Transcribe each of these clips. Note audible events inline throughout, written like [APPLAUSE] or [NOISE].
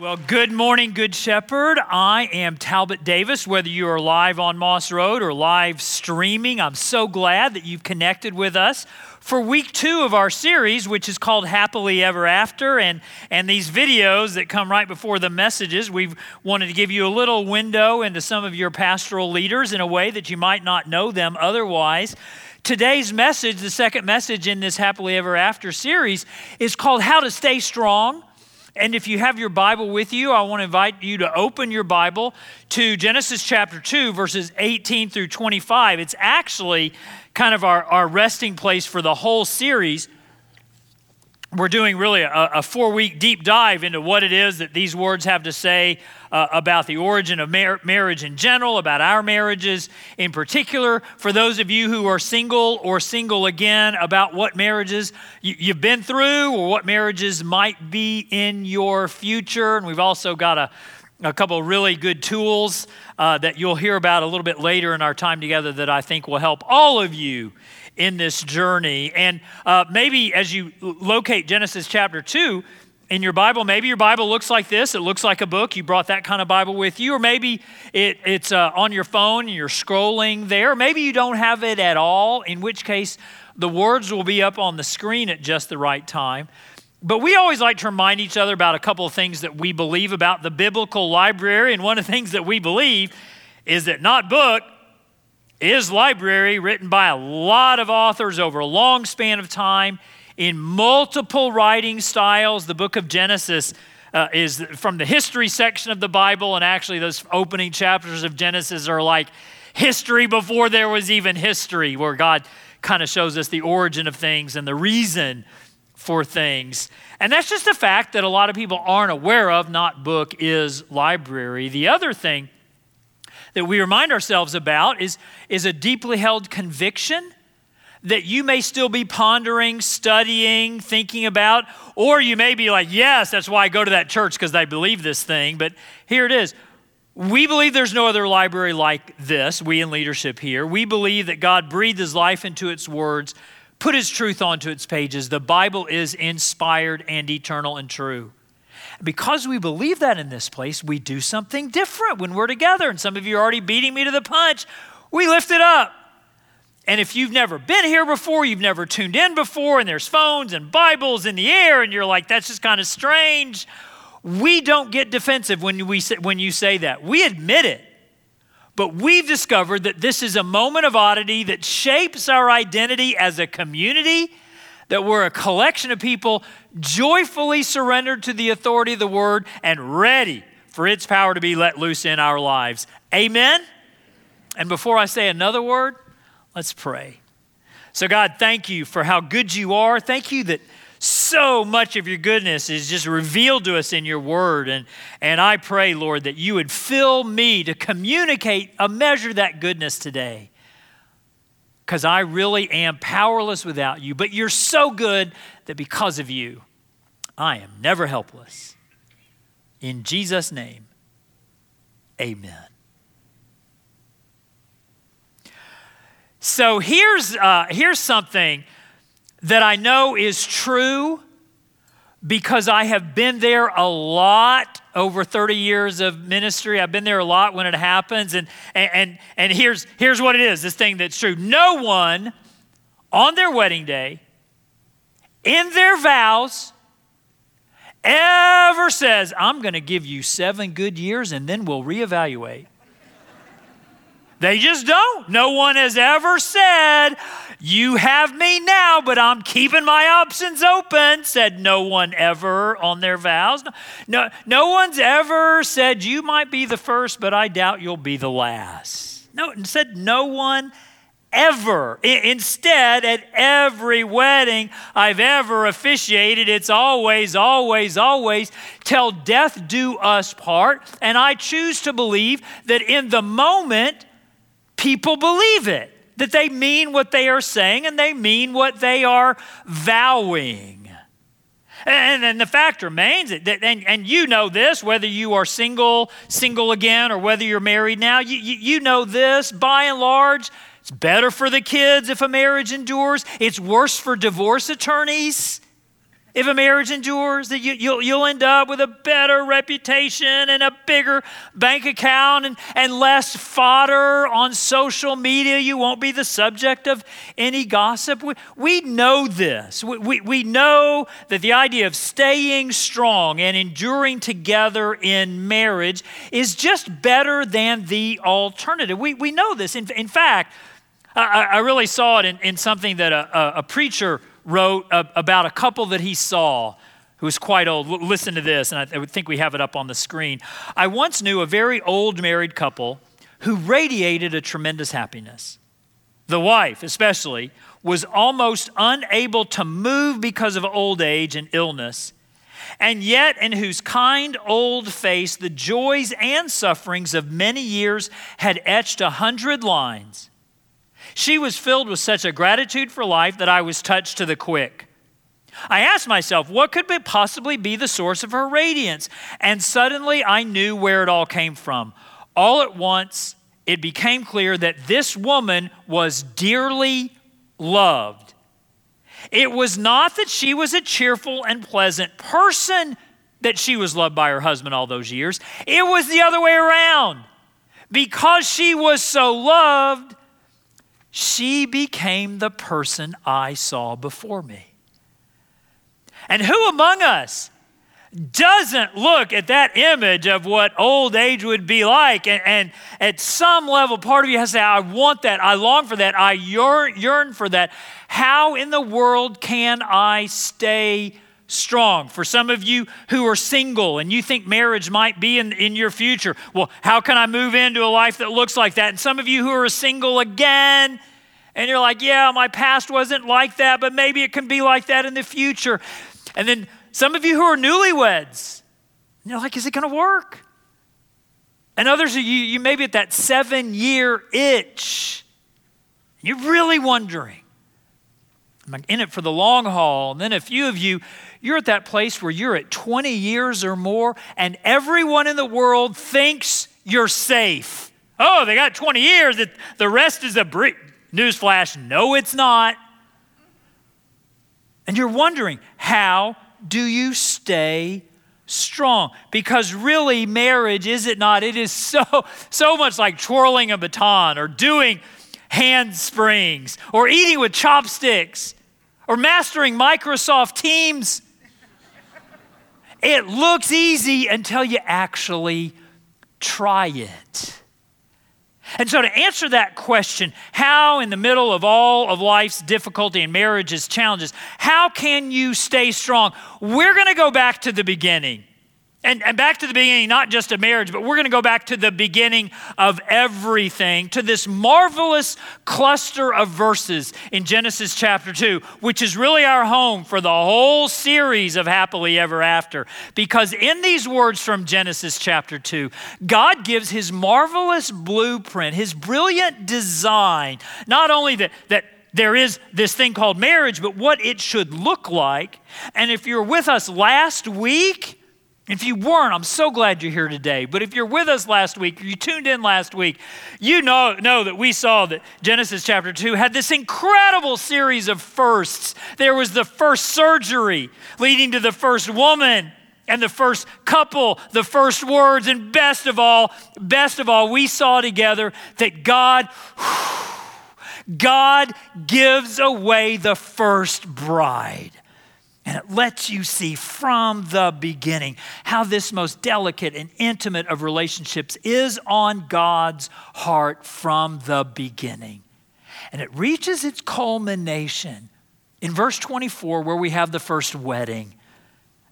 Well, good morning, Good Shepherd. I am Talbot Davis. Whether you are live on Moss Road or live streaming, I'm so glad that you've connected with us for week two of our series, which is called Happily Ever After. And, and these videos that come right before the messages, we've wanted to give you a little window into some of your pastoral leaders in a way that you might not know them otherwise. Today's message, the second message in this Happily Ever After series, is called How to Stay Strong and if you have your Bible with you, I want to invite you to open your Bible to Genesis chapter 2, verses 18 through 25. It's actually kind of our, our resting place for the whole series we're doing really a, a four week deep dive into what it is that these words have to say uh, about the origin of mar- marriage in general, about our marriages in particular. For those of you who are single or single again, about what marriages you, you've been through or what marriages might be in your future. And we've also got a a couple really good tools uh, that you'll hear about a little bit later in our time together that I think will help all of you in this journey. And uh, maybe as you locate Genesis chapter 2 in your Bible, maybe your Bible looks like this. It looks like a book. You brought that kind of Bible with you. Or maybe it, it's uh, on your phone and you're scrolling there. Maybe you don't have it at all, in which case the words will be up on the screen at just the right time. But we always like to remind each other about a couple of things that we believe about the biblical library. And one of the things that we believe is that not book, is library written by a lot of authors over a long span of time in multiple writing styles. The book of Genesis uh, is from the history section of the Bible, and actually, those opening chapters of Genesis are like history before there was even history, where God kind of shows us the origin of things and the reason for things. And that's just a fact that a lot of people aren't aware of. Not book is library. The other thing that we remind ourselves about is, is a deeply held conviction that you may still be pondering, studying, thinking about, or you may be like, yes, that's why I go to that church because they believe this thing. But here it is. We believe there's no other library like this, we in leadership here. We believe that God breathed his life into its words, put his truth onto its pages. The Bible is inspired and eternal and true. Because we believe that in this place, we do something different when we're together. And some of you are already beating me to the punch. We lift it up. And if you've never been here before, you've never tuned in before, and there's phones and Bibles in the air, and you're like, that's just kind of strange. We don't get defensive when, we say, when you say that. We admit it. But we've discovered that this is a moment of oddity that shapes our identity as a community that we're a collection of people joyfully surrendered to the authority of the word and ready for its power to be let loose in our lives. Amen? And before I say another word, let's pray. So, God, thank you for how good you are. Thank you that so much of your goodness is just revealed to us in your word. And, and I pray, Lord, that you would fill me to communicate a measure that goodness today because I really am powerless without you. But you're so good that because of you, I am never helpless. In Jesus' name, amen. So here's, uh, here's something that I know is true because I have been there a lot over 30 years of ministry. I've been there a lot when it happens. And, and, and here's, here's what it is this thing that's true. No one on their wedding day, in their vows, ever says, I'm going to give you seven good years and then we'll reevaluate. They just don't. No one has ever said, You have me now, but I'm keeping my options open, said no one ever on their vows. No, no one's ever said, You might be the first, but I doubt you'll be the last. No, said no one ever. Instead, at every wedding I've ever officiated, it's always, always, always till death do us part. And I choose to believe that in the moment, people believe it, that they mean what they are saying and they mean what they are vowing. And, and the fact remains that, and, and you know this, whether you are single, single again, or whether you're married now, you, you, you know this by and large. It's better for the kids if a marriage endures, it's worse for divorce attorneys. If a marriage endures, that you, you'll, you'll end up with a better reputation and a bigger bank account and, and less fodder on social media. You won't be the subject of any gossip. We, we know this. We, we, we know that the idea of staying strong and enduring together in marriage is just better than the alternative. We, we know this. In, in fact, I, I really saw it in, in something that a, a, a preacher wrote about a couple that he saw who was quite old. Listen to this, and I think we have it up on the screen. I once knew a very old married couple who radiated a tremendous happiness. The wife, especially, was almost unable to move because of old age and illness, and yet in whose kind old face the joys and sufferings of many years had etched a hundred lines she was filled with such a gratitude for life that I was touched to the quick. I asked myself, what could possibly be the source of her radiance? And suddenly I knew where it all came from. All at once, it became clear that this woman was dearly loved. It was not that she was a cheerful and pleasant person that she was loved by her husband all those years. It was the other way around. Because she was so loved, she became the person I saw before me. And who among us doesn't look at that image of what old age would be like? And, and, at some level, part of you has to say, I want that, I long for that, I yearn, yearn for that. How in the world can I stay strong. For some of you who are single and you think marriage might be in, in your future, well, how can I move into a life that looks like that? And some of you who are single again, and you're like, yeah, my past wasn't like that, but maybe it can be like that in the future. And then some of you who are newlyweds, you're like, is it going to work? And others of you, you may be at that seven year itch. You're really wondering, am I in it for the long haul? And then a few of you, you're at that place where you're at 20 years or more, and everyone in the world thinks you're safe. Oh, they got 20 years. The rest is a breeze. Newsflash, no, it's not. And you're wondering, how do you stay strong? Because really, marriage, is it not? It is so, so much like twirling a baton or doing handsprings or eating with chopsticks or mastering Microsoft Teams. It looks easy until you actually try it. And so, to answer that question, how in the middle of all of life's difficulty and marriage's challenges, how can you stay strong? We're going to go back to the beginning. And, and back to the beginning, not just of marriage, but we're going to go back to the beginning of everything, to this marvelous cluster of verses in Genesis chapter 2, which is really our home for the whole series of Happily Ever After. Because in these words from Genesis chapter 2, God gives his marvelous blueprint, his brilliant design, not only that, that there is this thing called marriage, but what it should look like. And if you're with us last week, if you weren't, I'm so glad you're here today. But if you're with us last week, or you tuned in last week, you know, know that we saw that Genesis chapter 2 had this incredible series of firsts. There was the first surgery leading to the first woman and the first couple, the first words, and best of all, best of all, we saw together that God, [SIGHS] God gives away the first bride. And it lets you see from the beginning how this most delicate and intimate of relationships is on God's heart from the beginning. And it reaches its culmination in verse 24, where we have the first wedding.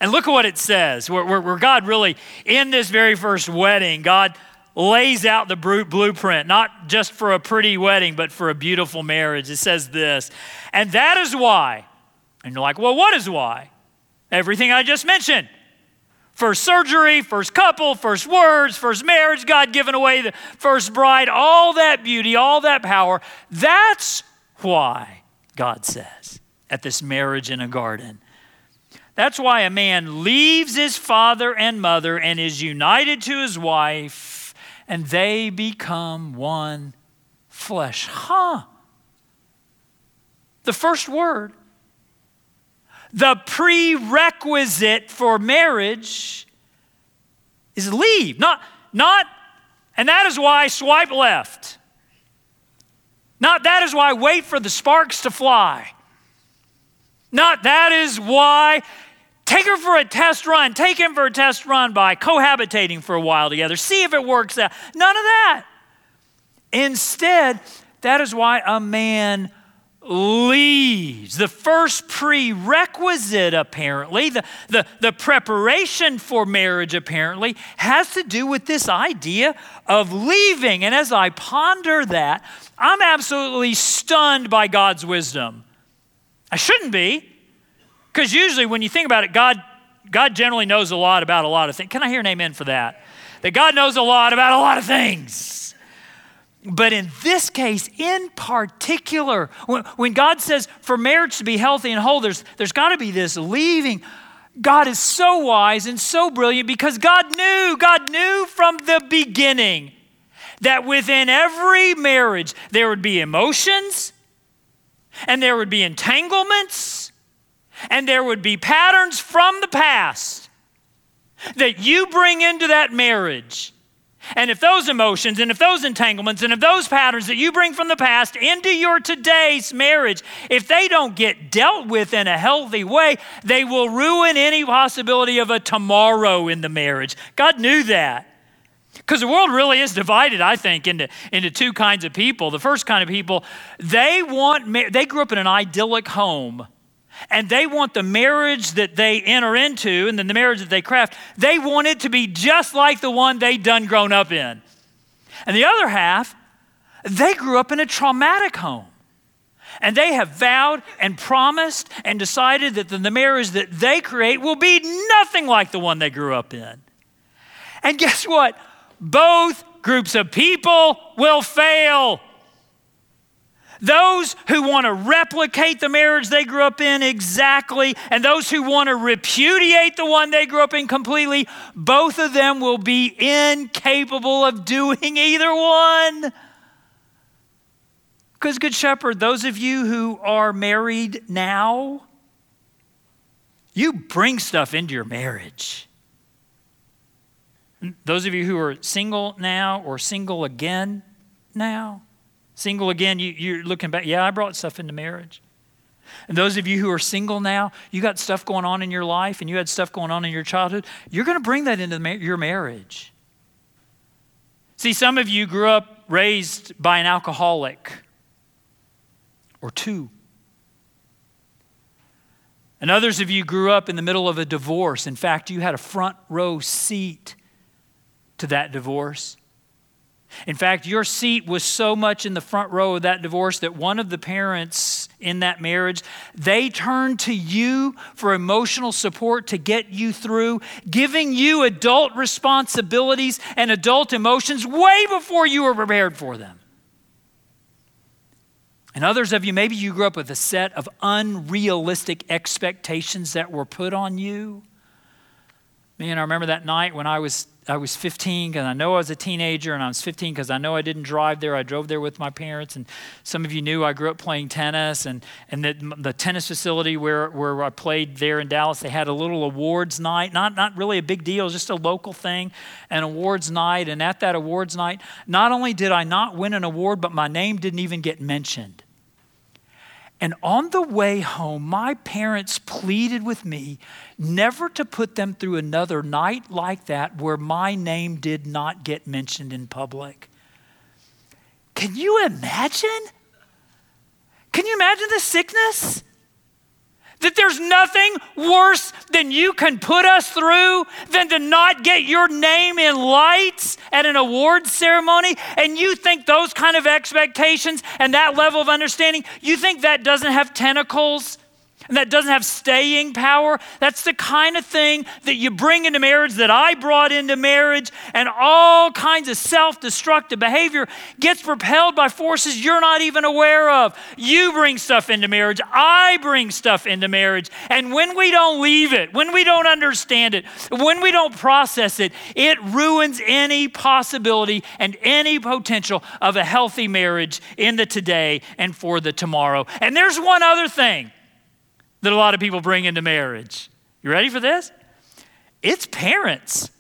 And look at what it says, where, where, where God really, in this very first wedding, God lays out the blueprint, not just for a pretty wedding, but for a beautiful marriage. It says this, and that is why and you're like, well, what is why? Everything I just mentioned. First surgery, first couple, first words, first marriage, God giving away the first bride, all that beauty, all that power. That's why, God says, at this marriage in a garden. That's why a man leaves his father and mother and is united to his wife, and they become one flesh. Huh? The first word the prerequisite for marriage is leave. Not, not, and that is why swipe left. Not that is why wait for the sparks to fly. Not that is why take her for a test run. Take him for a test run by cohabitating for a while together. See if it works out. None of that. Instead, that is why a man leads. The first prerequisite, apparently, the, the, the preparation for marriage, apparently, has to do with this idea of leaving. And as I ponder that, I'm absolutely stunned by God's wisdom. I shouldn't be, because usually when you think about it, God, God generally knows a lot about a lot of things. Can I hear an amen for that? That God knows a lot about a lot of things. But in this case, in particular, when, when God says for marriage to be healthy and whole, there's, there's got to be this leaving. God is so wise and so brilliant because God knew, God knew from the beginning that within every marriage there would be emotions and there would be entanglements and there would be patterns from the past that you bring into that marriage and if those emotions and if those entanglements and if those patterns that you bring from the past into your today's marriage, if they don't get dealt with in a healthy way, they will ruin any possibility of a tomorrow in the marriage. God knew that. Because the world really is divided, I think, into, into two kinds of people. The first kind of people, they want, they grew up in an idyllic home and they want the marriage that they enter into and then the marriage that they craft, they want it to be just like the one they done grown up in. And the other half, they grew up in a traumatic home. And they have vowed and promised and decided that the, the marriage that they create will be nothing like the one they grew up in. And guess what? Both groups of people will fail. Those who want to replicate the marriage they grew up in exactly, and those who want to repudiate the one they grew up in completely, both of them will be incapable of doing [LAUGHS] either one. Because, Good Shepherd, those of you who are married now, you bring stuff into your marriage. Those of you who are single now or single again now, Single again, you, you're looking back, yeah, I brought stuff into marriage. And those of you who are single now, you got stuff going on in your life and you had stuff going on in your childhood, you're going to bring that into your marriage. See, some of you grew up raised by an alcoholic or two. And others of you grew up in the middle of a divorce. In fact, you had a front row seat to that divorce. In fact, your seat was so much in the front row of that divorce that one of the parents in that marriage, they turned to you for emotional support to get you through, giving you adult responsibilities and adult emotions way before you were prepared for them. And others of you, maybe you grew up with a set of unrealistic expectations that were put on you. Man, I remember that night when I was I was 15 because I know I was a teenager, and I was 15 because I know I didn't drive there. I drove there with my parents, and some of you knew I grew up playing tennis, and, and the, the tennis facility where, where I played there in Dallas, they had a little awards night. Not, not really a big deal, just a local thing, an awards night. And at that awards night, not only did I not win an award, but my name didn't even get mentioned. And on the way home, my parents pleaded with me never to put them through another night like that where my name did not get mentioned in public. Can you imagine? Can you imagine the sickness? That there's nothing worse than you can put us through than to not get your name in lights at an awards ceremony. And you think those kind of expectations and that level of understanding, you think that doesn't have tentacles? And that doesn't have staying power. That's the kind of thing that you bring into marriage that I brought into marriage, and all kinds of self destructive behavior gets propelled by forces you're not even aware of. You bring stuff into marriage, I bring stuff into marriage, and when we don't leave it, when we don't understand it, when we don't process it, it ruins any possibility and any potential of a healthy marriage in the today and for the tomorrow. And there's one other thing that a lot of people bring into marriage. You ready for this? It's parents.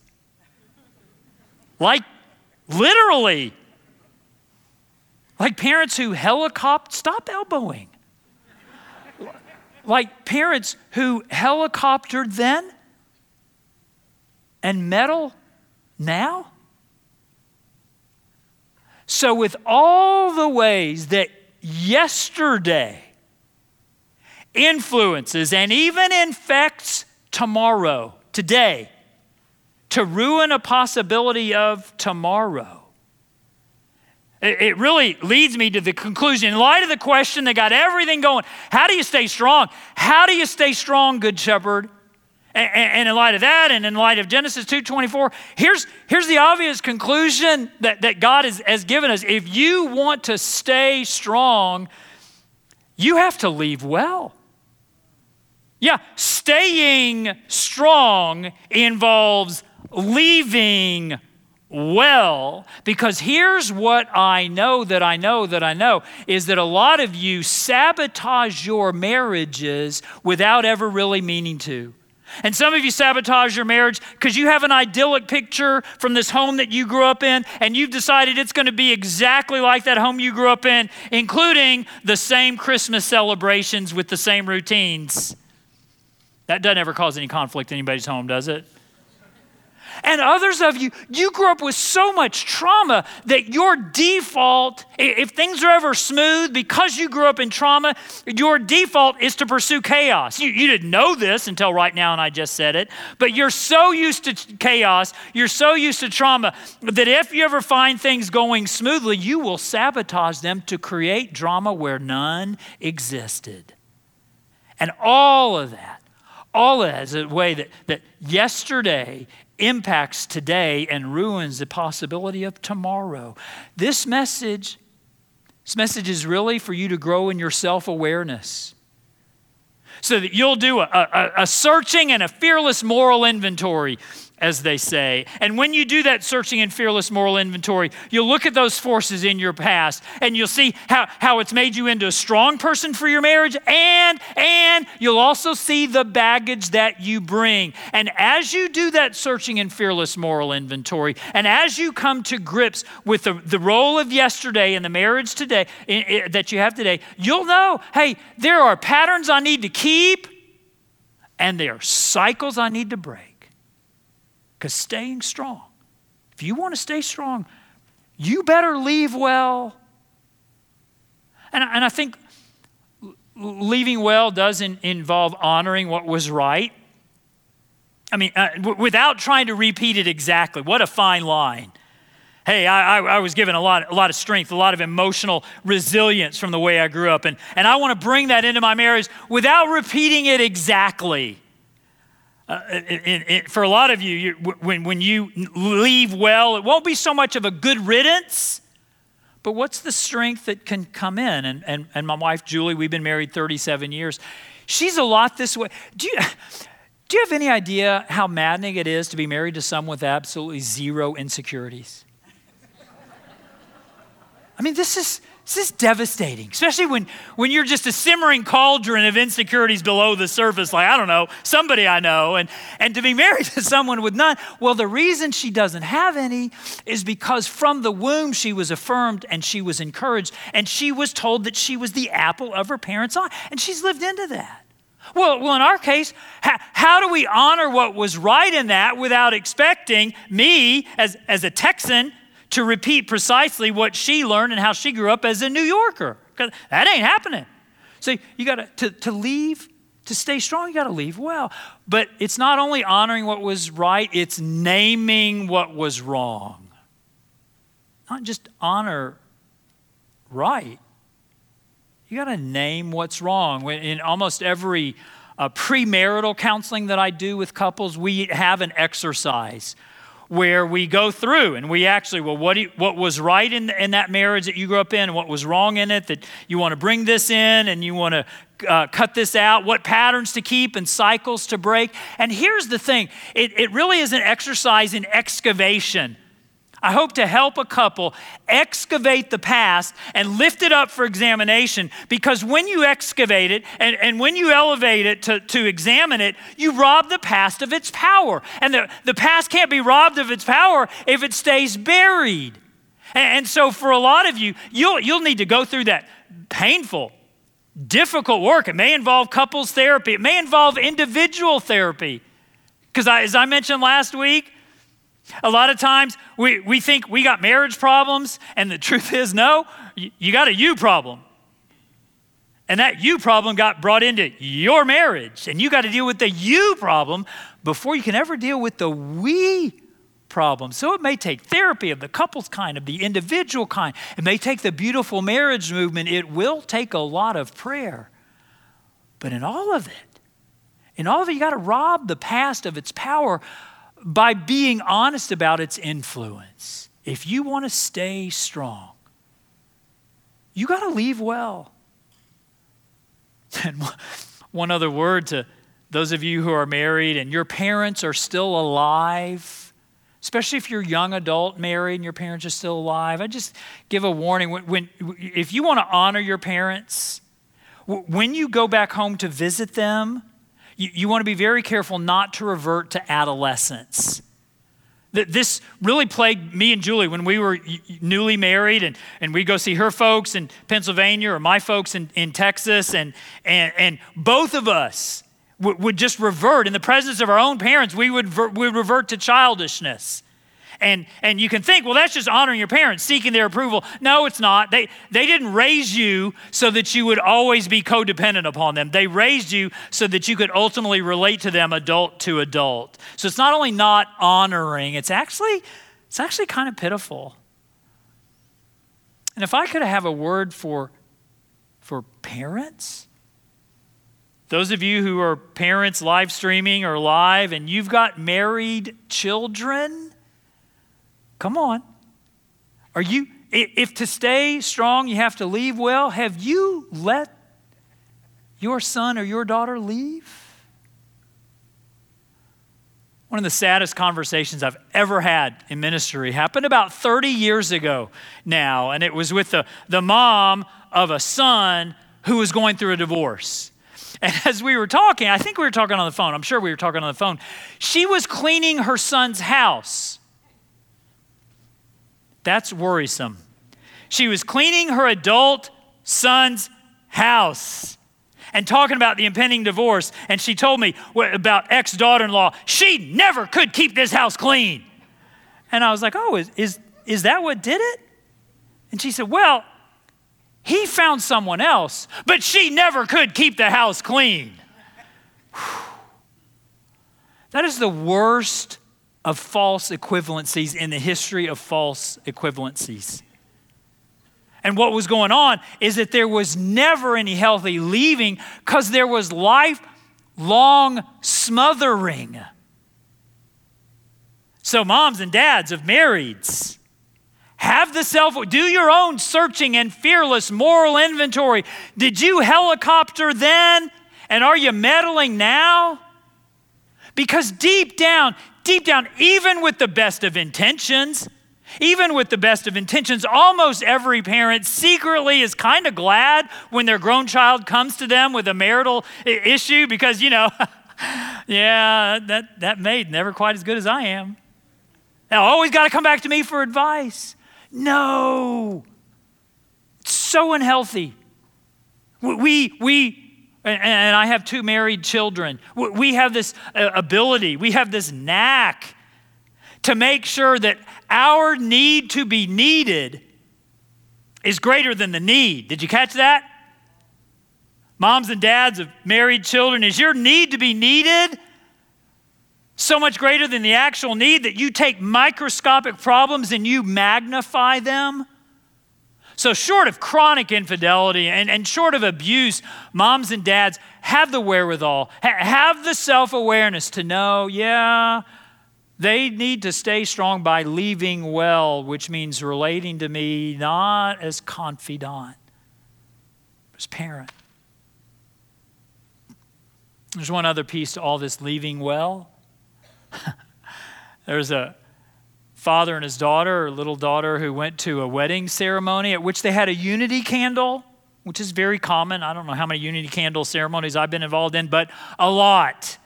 Like, literally. Like parents who helicopter, stop elbowing. Like parents who helicoptered then and meddle now. So, with all the ways that yesterday influences and even infects tomorrow, today, to ruin a possibility of tomorrow. It really leads me to the conclusion. In light of the question that got everything going, how do you stay strong? How do you stay strong, Good Shepherd? And in light of that, and in light of Genesis 2.24, here's, here's the obvious conclusion that, that God has, has given us. If you want to stay strong, you have to leave well. Yeah, staying strong involves leaving well because here's what I know that I know that I know is that a lot of you sabotage your marriages without ever really meaning to. And some of you sabotage your marriage because you have an idyllic picture from this home that you grew up in, and you've decided it's going to be exactly like that home you grew up in, including the same Christmas celebrations with the same routines. That doesn't ever cause any conflict in anybody's home, does it? And others of you, you grew up with so much trauma that your default, if things are ever smooth, because you grew up in trauma, your default is to pursue chaos. You, you, didn't know this until right now, and I just said it, but you're so used to chaos, you're so used to trauma, that if you ever find things going smoothly, you will sabotage them to create drama where none existed. And all of that all is a way that, that yesterday impacts today and ruins the possibility of tomorrow. This message, this message is really for you to grow in your self-awareness. So that you'll do a, a, a searching and a fearless moral inventory as they say. And when you do that searching and fearless moral inventory, you'll look at those forces in your past and you'll see how, how it's made you into a strong person for your marriage and and you'll also see the baggage that you bring. And as you do that searching and fearless moral inventory, and as you come to grips with the, the role of yesterday and the marriage today in, in, that you have today, you'll know, hey, there are patterns I need to keep and there are cycles I need to break. Because staying strong, if you want to stay strong, you better leave well. And, and I think leaving well doesn't involve honoring what was right. I mean, uh, w- without trying to repeat it exactly. What a fine line. Hey, I, I, I, was given a lot, a lot of strength, a lot of emotional resilience from the way I grew up. And, and I want to bring that into my marriage without repeating it exactly. Uh, for a lot of you, you, when, when you leave well, it won't be so much of a good riddance, but what's the strength that can come in? And, and, and my wife, Julie, we've been married 37 years. She's a lot this way. Do you, do you have any idea how maddening it is to be married to someone with absolutely zero insecurities? I mean, this is, this is devastating, especially when, when you're just a simmering cauldron of insecurities below the surface, like, I don't know, somebody I know. And, and to be [LAUGHS] married to someone with none, well, the reason she doesn't have any is because from the womb she was affirmed and she was encouraged and she was told that she was the apple of her parents' eye. And she's lived into that. Well, well in our case, how, how do we honor what was right in that without expecting me as, as a Texan to repeat precisely what she learned and how she grew up as a New Yorker. Because that ain't happening. So you got to, to leave, to stay strong, you got to leave well. But it's not only honoring what was right, it's naming what was wrong. Not just honor right. You got to name what's wrong. In almost every uh, premarital counseling that I do with couples, we have an exercise where we go through and we actually, well, what, you, what was right in, in that marriage that you grew up in what was wrong in it, that you want to bring this in and you want to uh, cut this out, what patterns to keep and cycles to break. And here's the thing. It, it really is an exercise in excavation I hope to help a couple excavate the past and lift it up for examination because when you excavate it and, and when you elevate it to, to examine it, you rob the past of its power. And the, the past can't be robbed of its power if it stays buried. And, and so, for a lot of you, you'll, you'll need to go through that painful, difficult work. It may involve couples therapy, it may involve individual therapy. Because as I mentioned last week, a lot of times we, we think we got marriage problems, and the [LAUGHS] truth is, no, you got a you problem. And that you problem got brought into your marriage, and you got to deal with the you problem before you can ever deal with the we problem. So it may take therapy of the couples kind, of the individual kind. It may take the beautiful marriage movement. It will take a lot of prayer. But in all of it, in all of it, you got to rob the past of its power by being honest about its influence. If you want to stay strong, you got to leave well. [LAUGHS] And one other word to those of you who are married and your parents are still alive, especially if you're young adult married and your parents are still alive. I just give a warning when, when if you want to honor your parents, when you go back home to visit them, you, you want to be very careful not to revert to adolescence. This really plagued me and Julie when we were newly married, and, and we go see her folks in Pennsylvania or my folks in, in Texas, and, and, and both of us would, would just revert in the presence of our own parents. We would, we would revert to childishness. And, and you can think, well, that's just honoring your parents, seeking their approval. No, it's not. They, they didn't raise you so that you would always be codependent upon them. They raised you so that you could ultimately relate to them adult to adult. So it's not only not honoring, it's actually, it's actually kind of pitiful. And if I could have a word for, for parents, those of you who are parents live streaming or live and you've got married children, Come on. Are you, if to stay strong you have to leave well, have you let your son or your daughter leave? One of the saddest conversations I've ever had in ministry happened about 30 years ago now, and it was with the, the mom of a son who was going through a divorce. And [LAUGHS] as we were talking, I think we were talking on the phone, I'm sure we were talking on the phone, she was cleaning her son's house. That's worrisome. She was cleaning her adult son's house and talking about the impending divorce. And she told me about ex daughter in law. She never could keep this house clean. And I was like, oh, is, is, is that what did it? And she said, well, he found someone else, but she never could keep the house clean. That is the worst of false equivalencies in the history of false equivalencies. And what was going on is that there was never any healthy leaving because there was lifelong smothering. So, moms and dads of marrieds, have the self, do your own searching and fearless moral inventory. Did you helicopter then? And are you meddling now? Because deep down, deep down, even with the best of intentions, even with the best of intentions, almost every parent secretly is kind of glad when their grown child comes to them with a marital issue because, you know, [LAUGHS] yeah, that, that maid never quite as good as I am. Now, oh, always got to come back to me for advice. No, it's so unhealthy. We, we, and I have two married children. We have this uh, ability, we have this knack to make sure that our need to be needed is greater than the need. Did you catch that? Moms and dads of married children, is your need to be needed so much greater than the actual need that you take microscopic problems and you magnify them? So, short of chronic infidelity and, and short of abuse, moms and dads have the wherewithal, ha- have the self awareness to know, yeah, they need to stay strong by leaving well, which means relating to me not as confidant, but as parent. There's one other piece to all this leaving well. [LAUGHS] There's a father and his daughter, or little daughter, who went to a wedding ceremony at which they had a unity candle, which is very common. I don't know how many unity candle ceremonies I've been involved in, but a lot.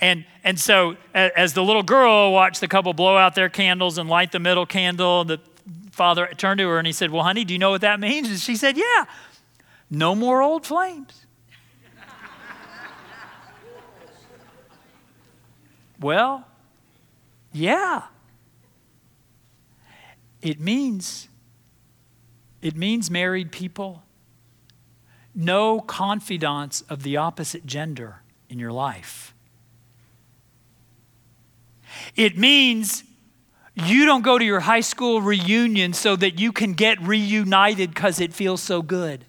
And, and so, as the little girl watched the couple blow out their candles and light the middle candle, the father turned to her and he said, Well, honey, do you know what that means? And she said, Yeah, no more old flames. [LAUGHS] well, yeah. It means, it means married people, no confidants of the opposite gender in your life. It means you don't go to your high school reunion so that you can get reunited because it feels so good.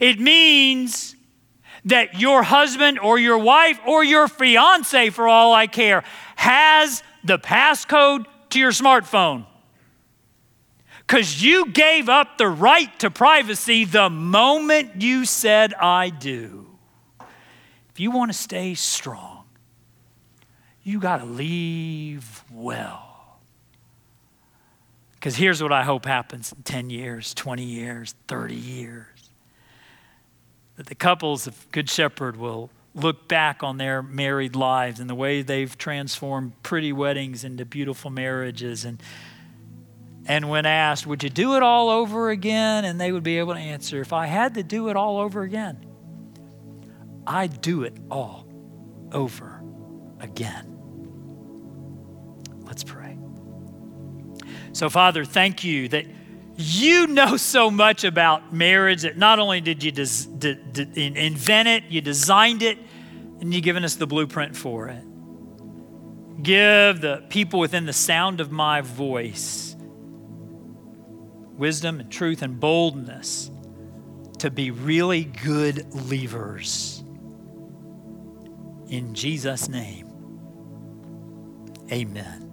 It means that your husband or your wife or your fiance, for all I care, has the passcode to your smartphone. Because you gave up the right to privacy the moment you said, I do. If you want to stay strong, you got to leave well. Because here's what I hope happens in 10 years, 20 years, 30 years that the couples of Good Shepherd will look back on their married lives and the way they've transformed pretty weddings into beautiful marriages and and when asked, would you do it all over again? And they would be able to answer, if I had to do it all over again, I'd do it all over again. Let's pray. So, Father, thank you that you know so much about marriage that not only did you des- invent it, you designed it, and you've given us the blueprint for it. Give the people within the sound of my voice wisdom and truth and boldness to be really good levers. In Jesus' name, amen.